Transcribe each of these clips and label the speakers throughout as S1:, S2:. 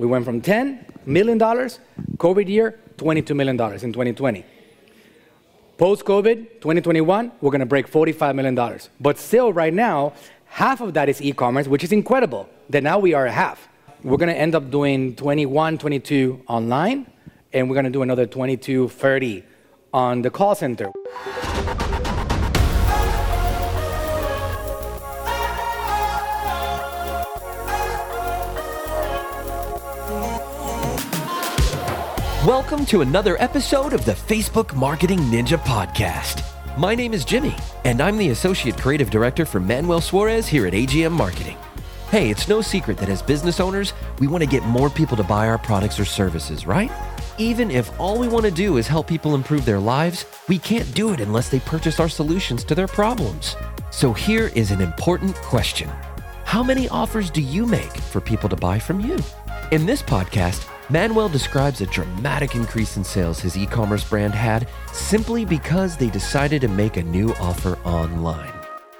S1: We went from $10 million, COVID year, $22 million in 2020. Post-COVID, 2021, we're gonna break $45 million. But still, right now, half of that is e-commerce, which is incredible, that now we are a half. We're gonna end up doing 21, 22 online, and we're gonna do another 22, 30 on the call center.
S2: Welcome to another episode of the Facebook Marketing Ninja Podcast. My name is Jimmy, and I'm the Associate Creative Director for Manuel Suarez here at AGM Marketing. Hey, it's no secret that as business owners, we want to get more people to buy our products or services, right? Even if all we want to do is help people improve their lives, we can't do it unless they purchase our solutions to their problems. So here is an important question How many offers do you make for people to buy from you? In this podcast, Manuel describes a dramatic increase in sales his e commerce brand had simply because they decided to make a new offer online.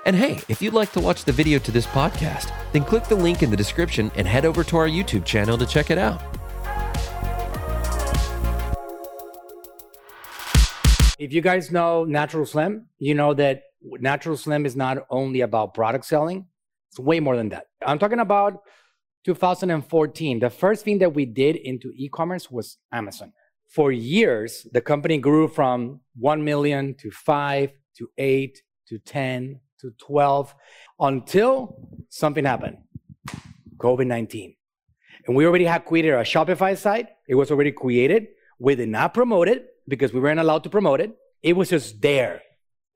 S2: And hey, if you'd like to watch the video to this podcast, then click the link in the description and head over to our YouTube channel to check it out.
S1: If you guys know Natural Slim, you know that Natural Slim is not only about product selling, it's way more than that. I'm talking about 2014, the first thing that we did into e-commerce was Amazon. For years, the company grew from 1 million to 5 to 8 to 10 to 12 until something happened. COVID-19. And we already had created a Shopify site. It was already created. We did not promote it because we weren't allowed to promote it. It was just there.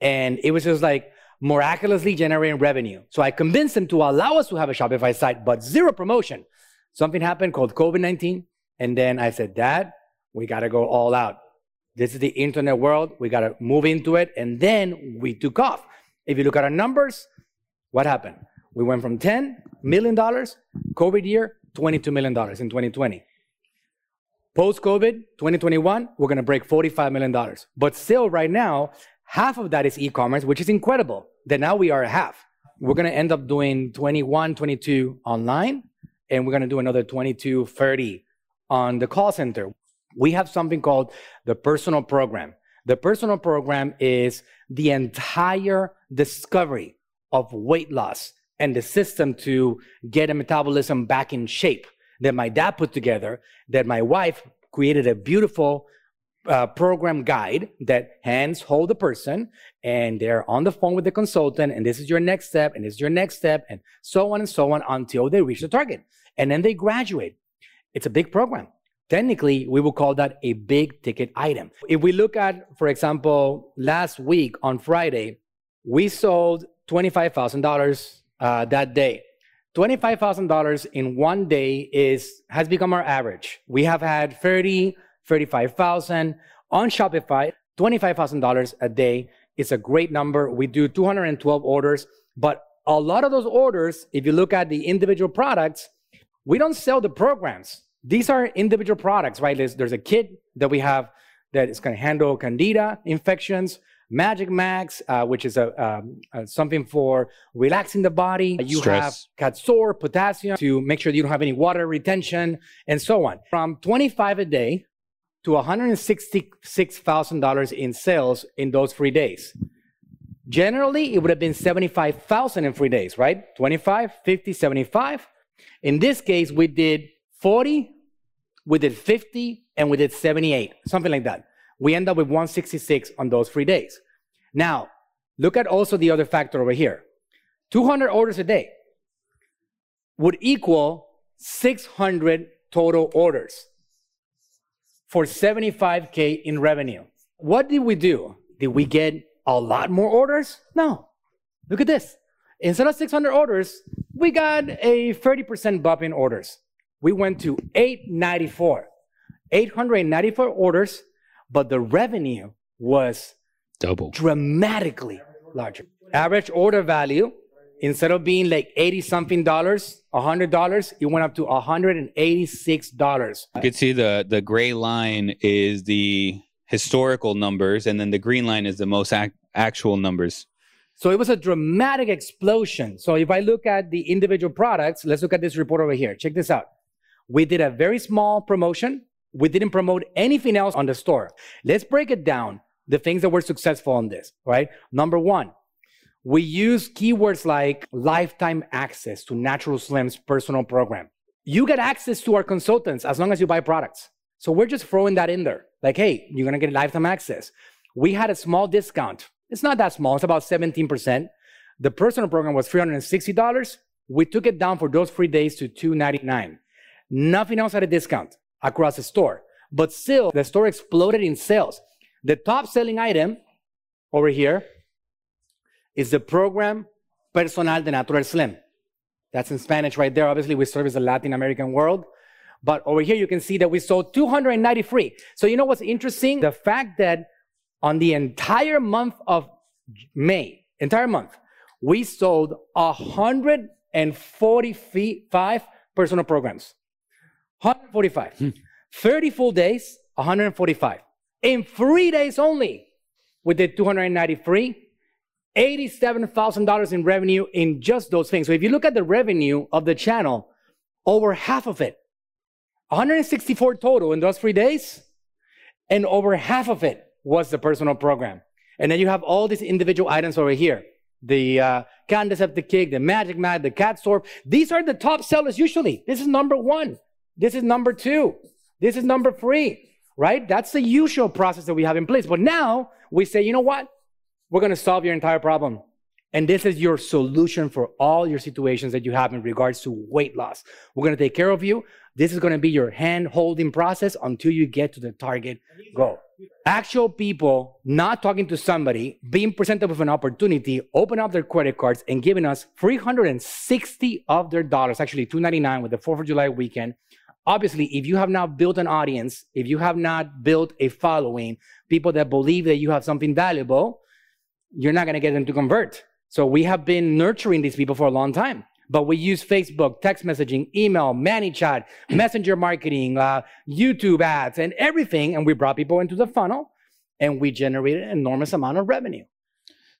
S1: And it was just like, miraculously generating revenue. So I convinced them to allow us to have a Shopify site, but zero promotion. Something happened called COVID 19. And then I said, Dad, we got to go all out. This is the internet world. We got to move into it. And then we took off. If you look at our numbers, what happened? We went from $10 million, COVID year, $22 million in 2020. Post COVID, 2021, we're going to break $45 million. But still, right now, half of that is e commerce, which is incredible that now we are a half. We're going to end up doing 21, 22 online, and we're going to do another 22, 30 on the call center. We have something called the personal program. The personal program is the entire discovery of weight loss and the system to get a metabolism back in shape that my dad put together, that my wife created a beautiful uh, program guide that hands hold the person and they're on the phone with the consultant and this is your next step and this is your next step and so on and so on until they reach the target. And then they graduate. It's a big program. Technically we will call that a big ticket item. If we look at for example last week on friday we sold $25000 uh, that day. $25000 in one day is has become our average. We have had 30 35,000 on Shopify, $25,000 a day. It's a great number. We do 212 orders, but a lot of those orders, if you look at the individual products, we don't sell the programs. These are individual products, right? There's, there's a kit that we have that is going to handle candida infections, MagicMag, uh, which is a, um, uh, something for relaxing the body. You Stress. have Kadsorb, potassium to make sure you don't have any water retention, and so on. From 25 a day to $166,000 in sales in those three days. Generally, it would have been 75,000 in three days, right? 25, 50, 75. In this case, we did 40, we did 50, and we did 78, something like that. We end up with 166 on those three days. Now, look at also the other factor over here. 200 orders a day would equal 600 total orders for 75K in revenue. What did we do? Did we get a lot more orders? No. Look at this. Instead of 600 orders, we got a 30% bump in orders. We went to 894. 894 orders, but the revenue was
S3: double
S1: dramatically larger. Average order value instead of being like 80 something dollars, $100, it went up to $186.
S3: You can see the, the gray line is the historical numbers, and then the green line is the most ac- actual numbers.
S1: So it was a dramatic explosion. So if I look at the individual products, let's look at this report over here. Check this out. We did a very small promotion. We didn't promote anything else on the store. Let's break it down. The things that were successful on this, right? Number one, we use keywords like lifetime access to Natural Slim's personal program. You get access to our consultants as long as you buy products. So we're just throwing that in there. Like, hey, you're gonna get lifetime access. We had a small discount. It's not that small, it's about 17%. The personal program was $360. We took it down for those three days to 299. Nothing else had a discount across the store. But still, the store exploded in sales. The top selling item over here is the program Personal de Natural Slim. That's in Spanish right there. Obviously, we service the Latin American world. But over here, you can see that we sold 293. So you know what's interesting? The fact that on the entire month of May, entire month, we sold 145 personal programs. 145. Hmm. 30 full days, 145. In three days only, we did 293. $87,000 in revenue in just those things. So if you look at the revenue of the channel, over half of it, 164 total in those three days, and over half of it was the personal program. And then you have all these individual items over here. The uh, Candeceptive Kick, the MagicMag, the Kadsorb. These are the top sellers usually. This is number one. This is number two. This is number three, right? That's the usual process that we have in place. But now we say, you know what? We're going to solve your entire problem. And this is your solution for all your situations that you have in regards to weight loss. We're going to take care of you. This is going to be your hand holding process until you get to the target goal. Actual people not talking to somebody, being presented with an opportunity, open up their credit cards and giving us 360 of their dollars, actually 299 with the 4th of July weekend. Obviously, if you have not built an audience, if you have not built a following, people that believe that you have something valuable, you're not going to get them to convert. So we have been nurturing these people for a long time. But we use Facebook, text messaging, email, ManyChat, messenger marketing, uh, YouTube ads, and everything. And we brought people into the funnel and we generated an enormous amount of revenue.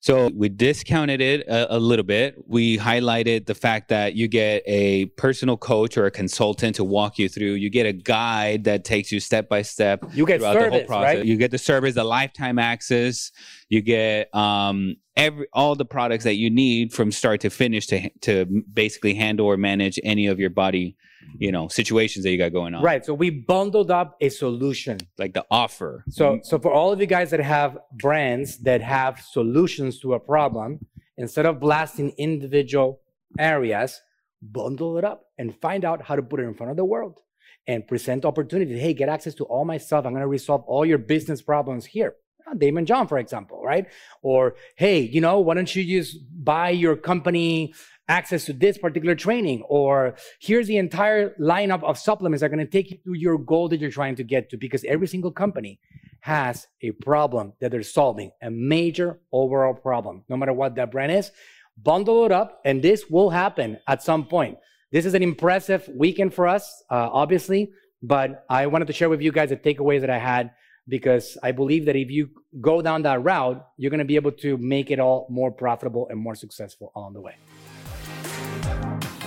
S3: So we discounted it a, a, little bit. We highlighted the fact that you get a personal coach or a consultant to walk you through. You get a guide that takes you step by step.
S1: You get service, the whole process. Right?
S3: You get the service, the lifetime access. You get um, every all the products that you need from start to finish to to basically handle or manage any of your body you know situations that you got going on.
S1: Right. So we bundled up a solution.
S3: Like the offer.
S1: So so for all of you guys that have brands that have solutions to a problem instead of blasting individual areas bundle it up and find out how to put it in front of the world and present opportunity. hey get access to all my stuff. I'm going to resolve all your business problems here Daymond John, for example, right? Or, hey, you know, why don't you just buy your company access to this particular training? Or here's the entire lineup of supplements that are going to take you to your goal that you're trying to get to because every single company has a problem that they're solving, a major overall problem, no matter what that brand is. Bundle it up, and this will happen at some point. This is an impressive weekend for us, uh, obviously, but I wanted to share with you guys the takeaways that I had because I believe that if you go down that route, you're going to be able to make it all more profitable and more successful along the way.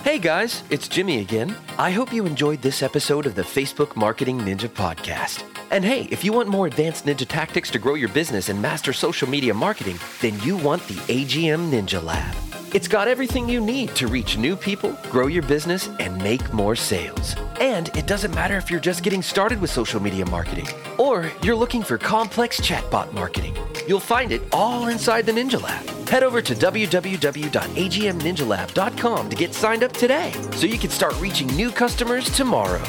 S2: Hey guys, it's Jimmy again. I hope you enjoyed this episode of the Facebook Marketing Ninja Podcast. And hey, if you want more advanced ninja tactics to grow your business and master social media marketing, then you want the AGM Ninja Lab. It's got everything you need to reach new people, grow your business, and make more sales. And it doesn't matter if you're just getting started with social media marketing or you're looking for complex chatbot marketing. You'll find it all inside the Ninja Lab. Head over to www.agmninjalab.com to get signed up today so you can start reaching new customers tomorrow.